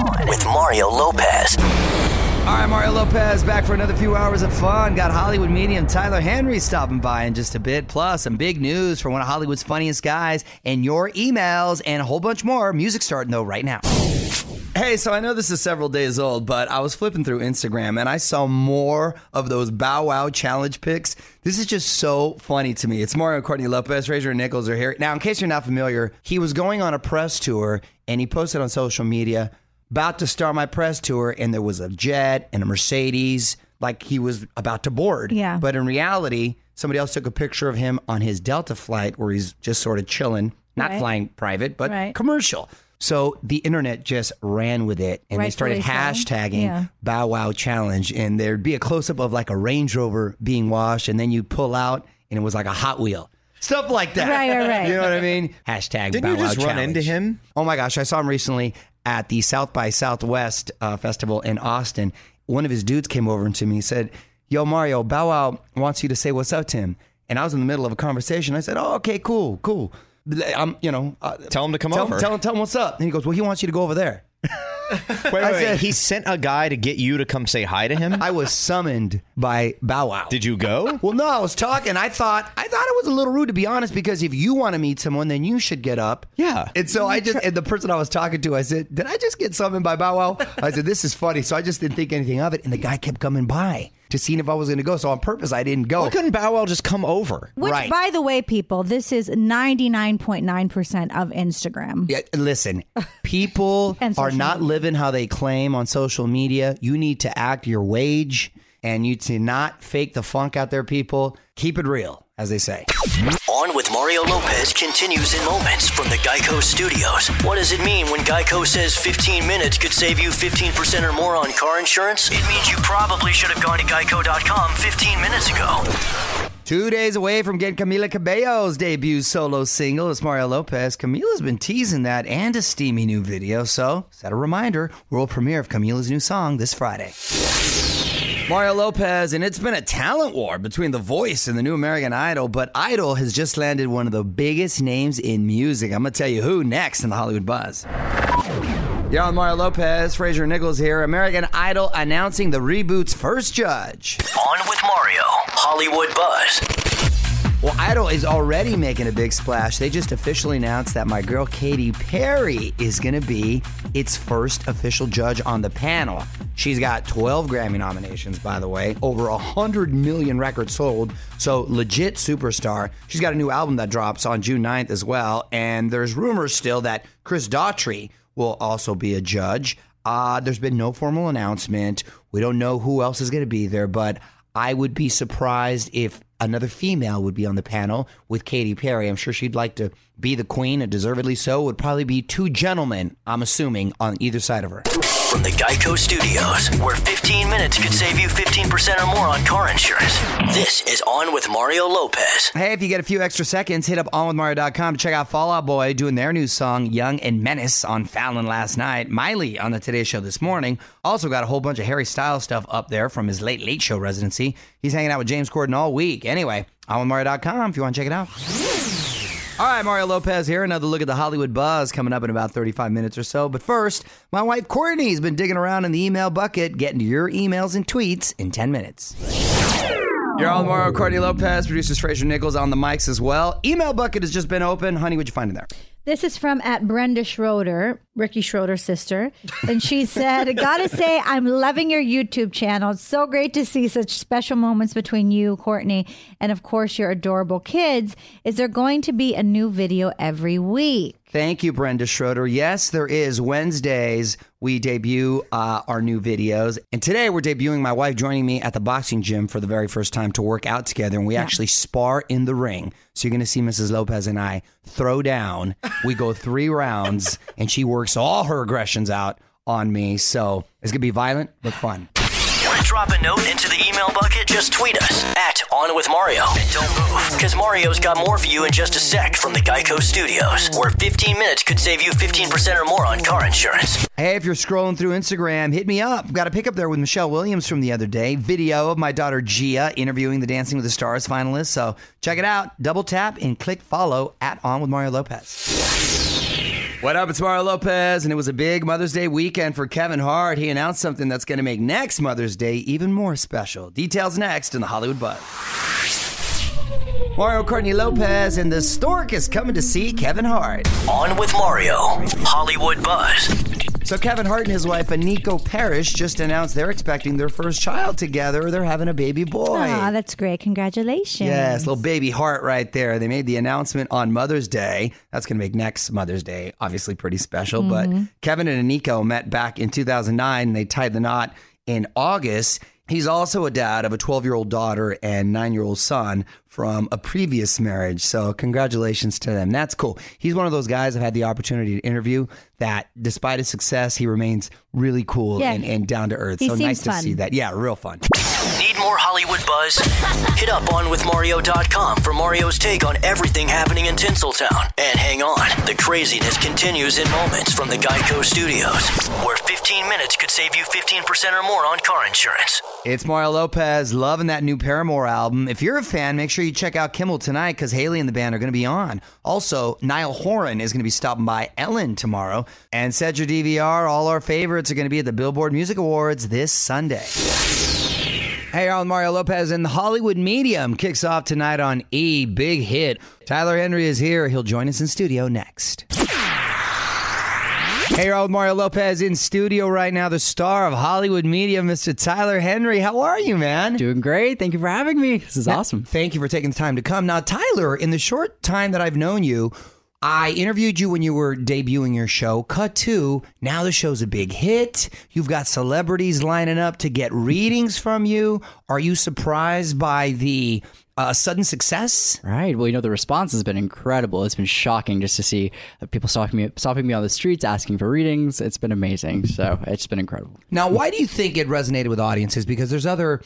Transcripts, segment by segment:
On with Mario Lopez. All right, Mario Lopez back for another few hours of fun. Got Hollywood medium Tyler Henry stopping by in just a bit. Plus, some big news from one of Hollywood's funniest guys and your emails and a whole bunch more. Music starting though right now. Hey, so I know this is several days old, but I was flipping through Instagram and I saw more of those Bow Wow challenge pics. This is just so funny to me. It's Mario Courtney Lopez, Fraser Nichols are here. Now, in case you're not familiar, he was going on a press tour and he posted on social media, about to start my press tour, and there was a jet and a Mercedes, like he was about to board. Yeah. But in reality, somebody else took a picture of him on his Delta flight where he's just sort of chilling, not Right. flying private, but Right. commercial. So the internet just ran with it and they started hashtagging Yeah. Bow Wow Challenge. And there'd be a close up of like a Range Rover being washed, and then you pull out and it was like a Hot Wheel. Stuff like that. Right, right, right. You know what I mean? Hashtag Didn't Bow you Wow just run Challenge. into him? Oh my gosh, I saw him recently at the South by Southwest uh, festival in Austin. One of his dudes came over to me and said, Yo, Mario, Bow Wow wants you to say what's up to him. And I was in the middle of a conversation. I said, Oh, okay, cool, cool. I'm, you know, uh, Tell him to come tell, over. Tell, him tell him what's up. And he goes, Well, he wants you to go over there. Wait, wait, I wait. said- he sent a guy to get you to come say hi to him. I was summoned by Bow Wow. Did you go? Well, no, I was talking. I thought I thought it was a little rude to be honest, because if you want to meet someone, then you should get up. Yeah. And so I just and the person I was talking to, I said, "Did I just get summoned by Bow Wow?" I said, "This is funny." So I just didn't think anything of it, and the guy kept coming by to see if I was going to go. So on purpose, I didn't go. Why couldn't Bow Wow just come over? Which, Right. by the way, people, this is 99.9% of Instagram. Yeah, listen, people are not media. living how they claim on social media. You need to act your wage, and you to not fake the funk out there. People, keep it real, as they say. On with Mario Lopez continues in moments from the Geico Studios. What does it mean when Geico says 15 minutes could save you 15% or more on car insurance? It means you probably should have gone to geico.com 15 minutes ago. Two days away from getting Camila Cabello's debut solo single, it's Mario Lopez. Camila's been teasing that and a steamy new video, so set a reminder world premiere of Camila's new song this Friday. Mario Lopez, and it's been a talent war between The Voice and the new American Idol, but Idol has just landed one of the biggest names in music. I'm going to tell you who next in the Hollywood Buzz. You're on Mario Lopez, Fraser Nichols here. American Idol announcing the reboot's first judge. On with Mario, Hollywood Buzz. Well, Idol is already making a big splash. They just officially announced that my girl Katy Perry is going to be its first official judge on the panel. She's got 12 Grammy nominations, by the way, over 100 million records sold. So, legit superstar. She's got a new album that drops on June 9th as well. And there's rumors still that Chris Daughtry will also be a judge. Uh, there's been no formal announcement. We don't know who else is going to be there, but I would be surprised if another female would be on the panel with Katy Perry. I'm sure she'd like to be the queen, and deservedly so. It would probably be two gentlemen, I'm assuming, on either side of her. From the Geico Studios, where 15 minutes could save you 15% or more on car insurance. This is On with Mario Lopez. Hey, if you get a few extra seconds, hit up onwithmario.com to check out Fall Out Boy doing their new song, Young and Menace, on Fallon last night. Miley on the Today Show this morning. Also got a whole bunch of Harry Styles stuff up there from his late, late show residency. He's hanging out with James Corden all week. Anyway, onwithmario.com if you want to check it out. All right, Mario Lopez here. Another look at the Hollywood buzz coming up in about 35 minutes or so. But first, my wife Courtney's been digging around in the email bucket, getting to your emails and tweets in 10 minutes. You're all Mario Courtney Lopez, producers Fraser Nichols on the mics as well. Email bucket has just been open. Honey, what'd you find in there? This is from at Brenda Schroeder, Ricky Schroeder's sister. And she said, Gotta say, I'm loving your YouTube channel. It's so great to see such special moments between you, Courtney, and of course your adorable kids. Is there going to be a new video every week? Thank you, Brenda Schroeder. Yes, there is. Wednesdays, we debut uh, our new videos. And today, we're debuting my wife joining me at the boxing gym for the very first time to work out together. And we actually spar in the ring. So you're going to see Mrs. Lopez and I throw down. We go three rounds, and she works all her aggressions out on me. So it's going to be violent, but fun. Want to drop a note into the email bucket? Just tweet us at On With Mario. And don't move, because Mario's got more for you in just a sec from the Geico Studios, where 15 minutes could save you 15% or more on car insurance. Hey, if you're scrolling through Instagram, hit me up. Got a pick up there with Michelle Williams from the other day. Video of my daughter Gia interviewing the Dancing with the Stars finalists. So check it out. Double tap and click follow at On with Mario Lopez. What up? It's Mario Lopez, and it was a big Mother's Day weekend for Kevin Hart. He announced something that's going to make next Mother's Day even more special. Details next in the Hollywood Buzz. Mario Courtney Lopez and the Stork is coming to see Kevin Hart. On with Mario, Hollywood Buzz. So Kevin Hart and his wife Eniko Parrish just announced they're expecting their first child together. They're having a baby boy. Aw, that's great. Congratulations. Yes, little baby heart right there. They made the announcement on Mother's Day. That's going to make next Mother's Day obviously pretty special. But mm-hmm. Kevin and Eniko met back in 2009 and they tied the knot in August. He's also a dad of a 12 year old daughter and nine year old son from a previous marriage. So, congratulations to them. That's cool. He's one of those guys I've had the opportunity to interview that, despite his success, he remains really cool Yeah. and, and down to earth. So, nice to see that. Yeah, real fun. Need more Hollywood Buzz? Hit up onwithmario.com for Mario's take on everything happening in Tinseltown. And hang on, the craziness continues in moments from the Geico Studios, where 15 minutes could save you 15% or more on car insurance. It's Mario Lopez, loving that new Paramore album. If you're a fan, make sure you check out Kimmel tonight because Hayley and the band are going to be on. Also, Niall Horan is going to be stopping by Ellen tomorrow. And set your DVR. All our favorites are going to be at the Billboard Music Awards this Sunday. Hey, y'all, Mario Lopez and the Hollywood Medium kicks off tonight on E! Big hit. Tyler Henry is here. He'll join us in studio next. Hey, y'all, Mario Lopez in studio right now, the star of Hollywood Medium, Mr. Tyler Henry. How are you, man? Doing great. Thank you for having me. This is awesome. Thank you for taking the time to come. Now, Tyler, in the short time that I've known you, I interviewed you when you were debuting your show. Cut to now the show's a big hit. You've got celebrities lining up to get readings from you. Are you surprised by the uh, sudden success? Right. Well, you know, the response has been incredible. It's been shocking just to see uh, people stopping me, stopping me on the streets, asking for readings. It's been amazing. So it's been incredible. Now, why do you think it resonated with audiences? Because there's other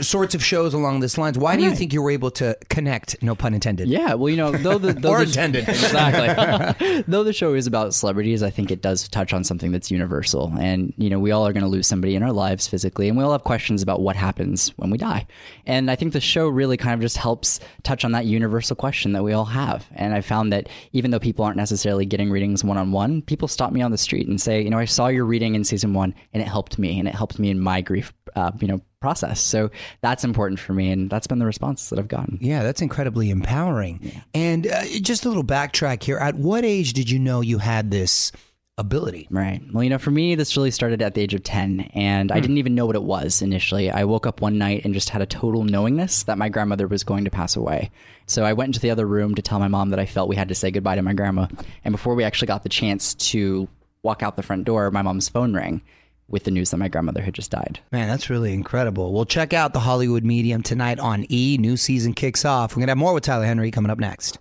sorts of shows along this lines. Why do you think you were able to connect? No pun intended. Yeah. Well, you know, though the though Or the- intended. exactly. though the show is about celebrities, I think it does touch on something that's universal. And you know, we all are going to lose somebody in our lives physically, and we all have questions about what happens when we die. And I think the show really kind of just helps touch on that universal question that we all have. And I found that even though people aren't necessarily getting readings one on one, people stop me on the street and say, you know, I saw your reading in season one, and it helped me, and it helped me in my grief, uh, you know, process. So that's important for me, and that's been the responses that I've gotten. Yeah, that's incredibly empowering. And uh, just a little backtrack here. At what age did you know you had this ability? Right. Well, you know, for me, this really started at the age of 10, and I didn't even know what it was initially. I woke up one night and just had a total knowingness that my grandmother was going to pass away. So I went into the other room to tell my mom that I felt we had to say goodbye to my grandma. And before we actually got the chance to walk out the front door, my mom's phone rang with the news that my grandmother had just died. Man, that's really incredible. Well, check out the Hollywood Medium tonight on E! New season kicks off. We're going to have more with Tyler Henry coming up next.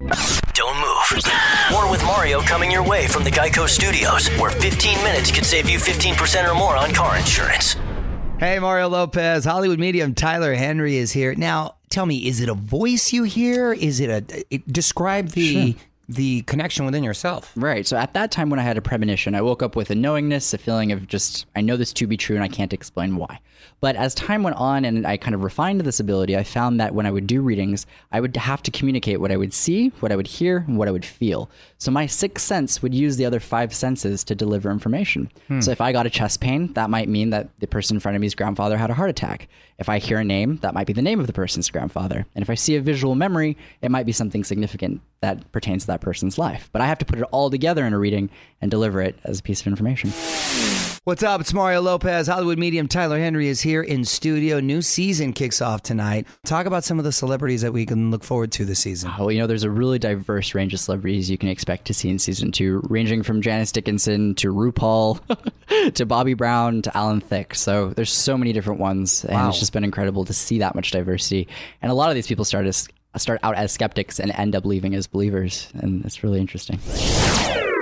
Don't move. More with Mario coming your way from the Geico Studios, where 15 minutes could save you 15% or more on car insurance. Hey, Mario Lopez, Hollywood Medium. Tyler Henry is here. Now, tell me, is it a voice you hear? Is it a. It, describe the. The connection within yourself. Right. So at that time when I had a premonition, I woke up with a knowingness, a feeling of just, I know this to be true and I can't explain why. But as time went on and I kind of refined this ability, I found that when I would do readings, I would have to communicate what I would see, what I would hear, and what I would feel. So my sixth sense would use the other five senses to deliver information. Hmm. So if I got a chest pain, that might mean that the person in front of me's grandfather had a heart attack. If I hear a name, that might be the name of the person's grandfather. And if I see a visual memory, it might be something significant that pertains to that person's life. But I have to put it all together in a reading and deliver it as a piece of information. What's up? It's Mario Lopez. Hollywood Medium Tyler Henry is here in studio. New season kicks off tonight. Talk about some of the celebrities that we can look forward to this season. Well, you know, there's a really diverse range of celebrities you can expect to see in season two, ranging from Janice Dickinson to RuPaul to Bobby Brown to Alan Thicke. So there's so many different ones, and Wow. it's just been incredible to see that much diversity. And a lot of these people start as start out as skeptics and end up leaving as believers, and it's really interesting.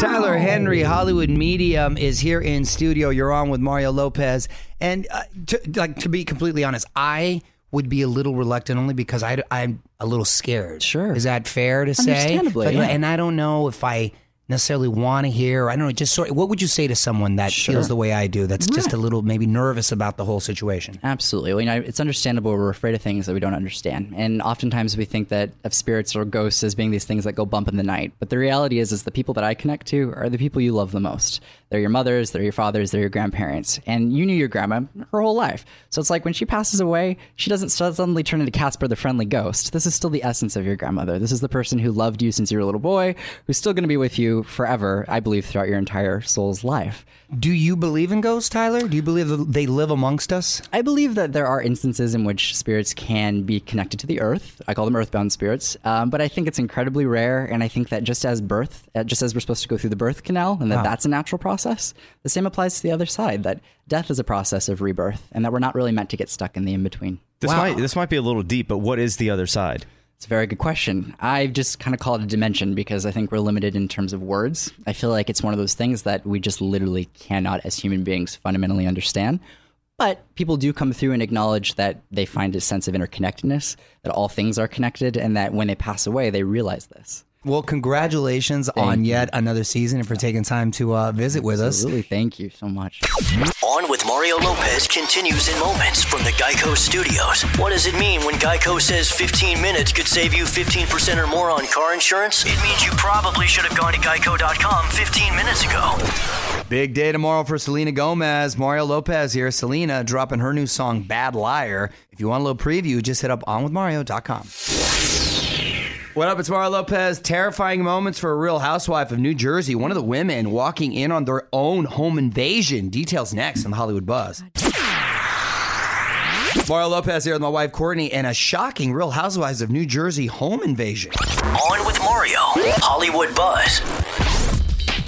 Tyler Henry, Hollywood Medium, is here in studio. You're on with Mario Lopez, and uh, to, like to be completely honest, I would be a little reluctant only because I, I'm a little scared. Sure. is that fair to say? Understandably, Like, yeah. And I don't know if I necessarily want to hear? I don't know. Just sort. What would you say to someone that feels the way I do? That's just a little maybe nervous about the whole situation. Absolutely. Well, you know, it's understandable we're afraid of things that we don't understand. And oftentimes we think that of spirits or ghosts as being these things that go bump in the night. But the reality is is the people that I connect to are the people you love the most. They're your mothers, they're your fathers, they're your grandparents. And you knew your grandma her whole life. So it's like when she passes away, she doesn't suddenly turn into Casper the friendly ghost. This is still the essence of your grandmother. This is the person who loved you since you were a little boy, who's still going to be with you forever, I believe, throughout your entire soul's life. Do you believe in ghosts, Tyler? Do you believe that they live amongst us? I believe that there are instances in which spirits can be connected to the earth. I call them earthbound spirits, um, but I think it's incredibly rare. And I think that just as birth, uh, just as we're supposed to go through the birth canal, and that that's a natural process, the same applies to the other side. That death is a process of rebirth, and that we're not really meant to get stuck in the in between. This Wow. might this might be a little deep, but what is the other side? It's a very good question. I've just kind of call it a dimension because I think we're limited in terms of words. I feel like it's one of those things that we just literally cannot, as human beings, fundamentally understand. But people do come through and acknowledge that they find a sense of interconnectedness, that all things are connected, and that when they pass away, they realize this. Well, congratulations on yet another season and for taking time to uh, visit with us. Absolutely. Thank you so much. On with Mario Lopez continues in moments from the Geico Studios. What does it mean when Geico says 15 minutes could save you 15% or more on car insurance? It means you probably should have gone to geico.com 15 minutes ago. Big day tomorrow for Selena Gomez. Mario Lopez here. Selena dropping her new song, Bad Liar. If you want a little preview, just hit up onwithmario.com. What up? It's Mario Lopez. Terrifying moments for a real housewife of New Jersey. One of the women walking in on their own home invasion. Details next on the Hollywood Buzz. Mario Lopez here with my wife Courtney and a shocking Real Housewives of New Jersey home invasion. On with Mario, Hollywood Buzz.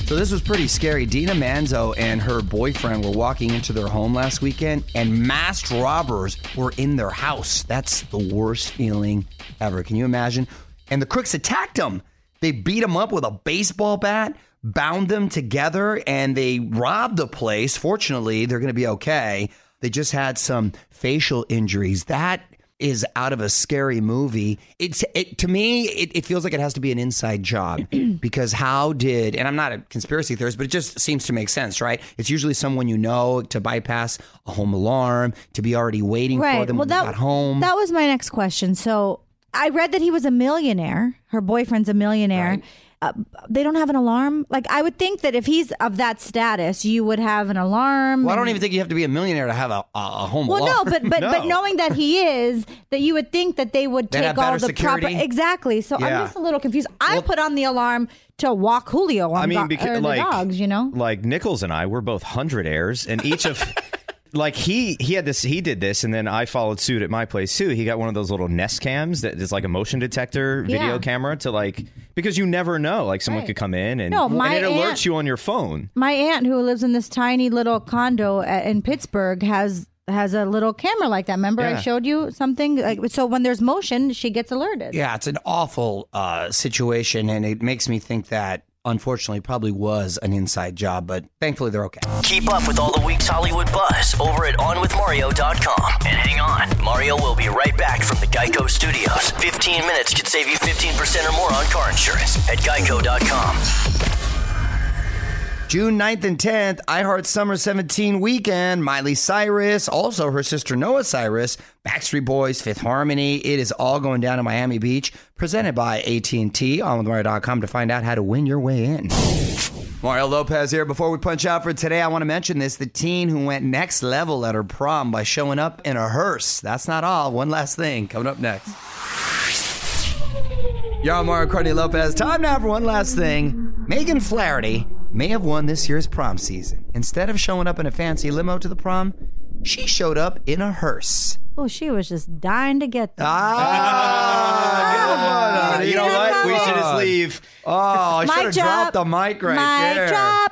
So this was pretty scary. Dina Manzo and her boyfriend were walking into their home last weekend, and masked robbers were in their house. That's the worst feeling ever. Can you imagine? And the crooks attacked them. They beat them up with a baseball bat, bound them together, and they robbed the place. Fortunately, they're going to be okay. They just had some facial injuries. That is out of a scary movie. It's it, to me, it, it feels like it has to be an inside job because how did? And I'm not a conspiracy theorist, but it just seems to make sense, right? It's usually someone you know to bypass a home alarm, to be already waiting for them when they got home. That was my next question. So I read that he was a millionaire. Her boyfriend's a millionaire. Right. Uh, they don't have an alarm. Like I would think that if he's of that status, you would have an alarm. well, I don't even think you have to be a millionaire to have a, a, home Well, alarm. no, but but but knowing that he is, that you would think that they would They'd take all the proper security. exactly. So Yeah. I'm just a little confused. I put on the alarm to walk Julio on I mean, do- because the like dogs, you know. like Nichols and I, we're both hundred heirs, and each of like he he had this he did this, and then I followed suit at my place too. He got one of those little Nest cams that is like a motion detector video Yeah. camera to like because you never know, like someone Right. could come in and, No, my and it alerts aunt- you on your phone. My aunt, who lives in this tiny little condo a- in Pittsburgh, has has a little camera like that. Remember, I showed you something. Like so, when there's motion, she gets alerted. Yeah, it's an awful uh, situation, and it makes me think that unfortunately probably was an inside job, but thankfully they're okay. Keep up with all the week's Hollywood buzz over at OnWithMario.com. And hang on, Mario will be right back from the Geico Studios. 15 minutes could save you 15% or more on car insurance at Geico.com. June 9th and 10th, iHeart Summer 17 weekend. Miley Cyrus, also her sister Noah Cyrus, Backstreet Boys, Fifth Harmony. It is all going down in Miami Beach. Presented by AT&T. on OnWithMario.com to find out how to win your way in. Mario Lopez here. Before we punch out for today, I want to mention this. The teen who went next level at her prom by showing up in a hearse. That's not all. One last thing coming up next. I'm Mario Courtney Lopez. Time now for one last thing. Megan Flaherty may have won this year's prom season. Instead of showing up in a fancy limo to the prom, she showed up in a hearse. Oh, she was just dying to get there. Ah, you know Yeah, what? come We should just leave. Oh, I should have dropped the mic right Mic there. drop.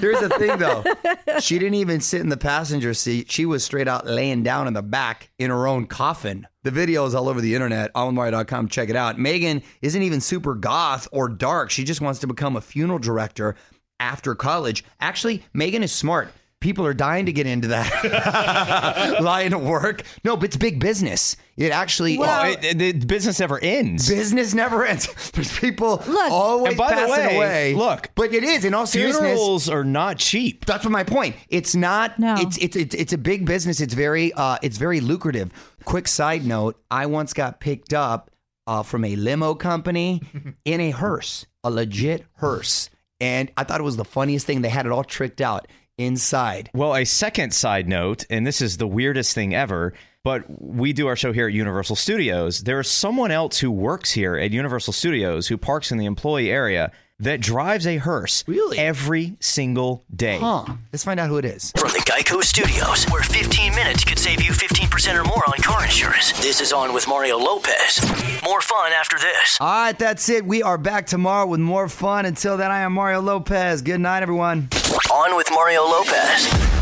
Here's the thing, though. She didn't even sit in the passenger seat. She was straight out laying down in the back in her own coffin. The video is all over the internet. OnWithMario.com. Check it out. Megan isn't even super goth or dark. She just wants to become a funeral director after college. Actually, Megan is smart. people are dying to get into that line of work. No, but it's big business. It actually Well- Oh, it, it- the business never ends. business never ends. There's people Look- always And by the passing way, away. look, but it is in all seriousness. Funerals are not cheap. That's what my point. It's not. No. It's, it's it's it's a big business. It's very uh it's very lucrative. Quick side note: I once got picked up uh, from a limo company in a hearse, a legit hearse, and I thought it was the funniest thing. They had it all tricked out inside. Well, a second side note, and this is the weirdest thing ever, but we do our show here at Universal Studios. There is someone else who works here at Universal Studios who parks in the employee area that drives a hearse Really? every single day. Huh? Let's find out who it is. From the Geico Studios, where 15 minutes could save you 15% or more on car insurance. This is On with Mario Lopez. More fun after this. All right, that's it. We are back tomorrow with more fun. Until then, I am Mario Lopez. Good night, everyone. On with Mario Lopez.